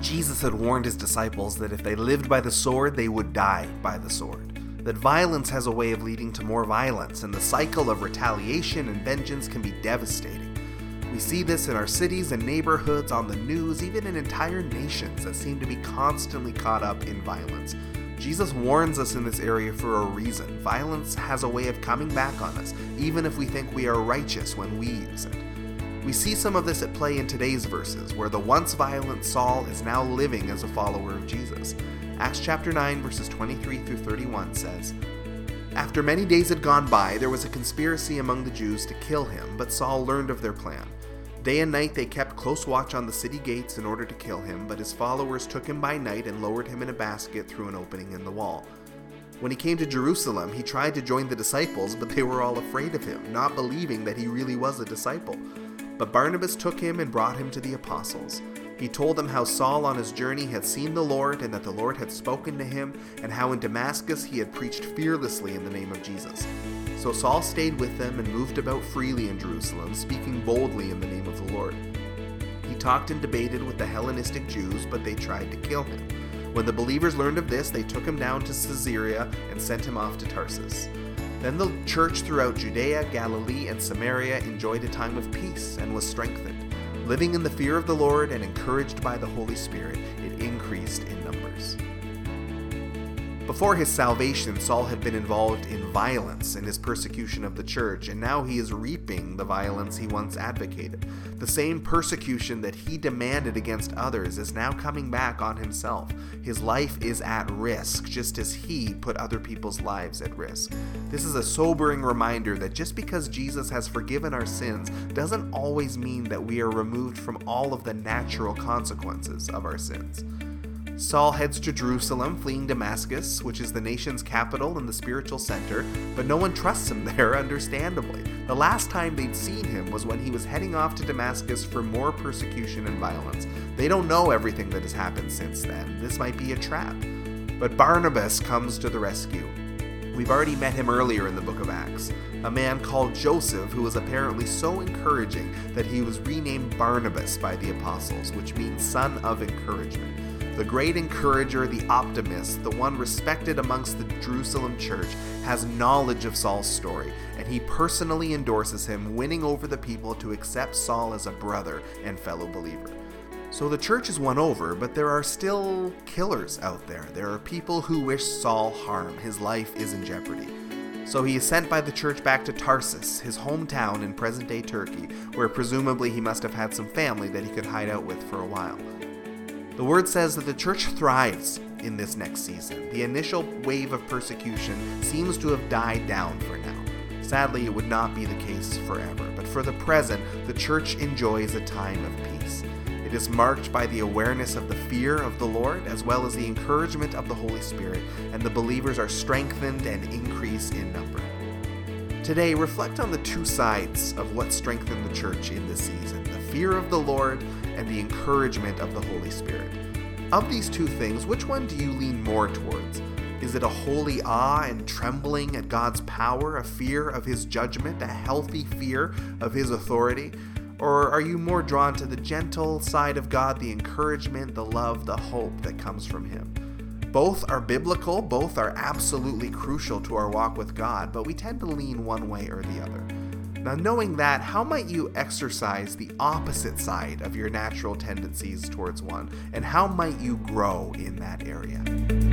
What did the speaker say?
Jesus had warned his disciples that if they lived by the sword, they would die by the sword. That violence has a way of leading to more violence, and the cycle of retaliation and vengeance can be devastating. We see this in our cities and neighborhoods, on the news, even in entire nations that seem to be constantly caught up in violence. Jesus warns us in this area for a reason. Violence has a way of coming back on us, even if we think we are righteous when we use it. We see some of this at play in today's verses, where the once violent Saul is now living as a follower of Jesus. Acts chapter 9, verses 23 through 31 says, After many days had gone by, there was a conspiracy among the Jews to kill him, but Saul learned of their plan. Day and night they kept close watch on the city gates in order to kill him, but his followers took him by night and lowered him in a basket through an opening in the wall. When he came to Jerusalem, he tried to join the disciples, but they were all afraid of him, not believing that he really was a disciple. But Barnabas took him and brought him to the apostles. He told them how Saul on his journey had seen the Lord and that the Lord had spoken to him, and how in Damascus he had preached fearlessly in the name of Jesus. So Saul stayed with them and moved about freely in Jerusalem, speaking boldly in the name of the Lord. He talked and debated with the Hellenistic Jews, but they tried to kill him. When the believers learned of this, they took him down to Caesarea and sent him off to Tarsus. Then the church throughout Judea, Galilee, and Samaria enjoyed a time of peace and was strengthened. Living in the fear of the Lord and encouraged by the Holy Spirit, it. Before his salvation, Saul had been involved in violence in his persecution of the church, and now he is reaping the violence he once advocated. The same persecution that he demanded against others is now coming back on himself. His life is at risk, just as he put other people's lives at risk. This is a sobering reminder that just because Jesus has forgiven our sins doesn't always mean that we are removed from all of the natural consequences of our sins. Saul heads to Jerusalem, fleeing Damascus, which is the nation's capital and the spiritual center, but no one trusts him there, understandably. The last time they'd seen him was when he was heading off to Damascus for more persecution and violence. They don't know everything that has happened since then. This might be a trap. But Barnabas comes to the rescue. We've already met him earlier in the book of Acts, a man called Joseph who was apparently so encouraging that he was renamed Barnabas by the apostles, which means son of encouragement the great encourager, the optimist, the one respected amongst the Jerusalem church, has knowledge of Saul's story, and he personally endorses him, winning over the people to accept Saul as a brother and fellow believer. So the church is won over, but there are still killers out there. There are people who wish Saul harm. His life is in jeopardy. So he is sent by the church back to Tarsus, his hometown in present day Turkey, where presumably he must have had some family that he could hide out with for a while. The word says that the church thrives in this next season. The initial wave of persecution seems to have died down for now. Sadly, it would not be the case forever, but for the present, the church enjoys a time of peace. It is marked by the awareness of the fear of the Lord as well as the encouragement of the Holy Spirit, and the believers are strengthened and increase in number. Today, reflect on the two sides of what strengthened the church in this season the fear of the Lord and the encouragement of the Holy Spirit. Of these two things, which one do you lean more towards? Is it a holy awe and trembling at God's power, a fear of His judgment, a healthy fear of His authority? Or are you more drawn to the gentle side of God, the encouragement, the love, the hope that comes from Him? Both are biblical, both are absolutely crucial to our walk with God, but we tend to lean one way or the other. Now, knowing that, how might you exercise the opposite side of your natural tendencies towards one, and how might you grow in that area?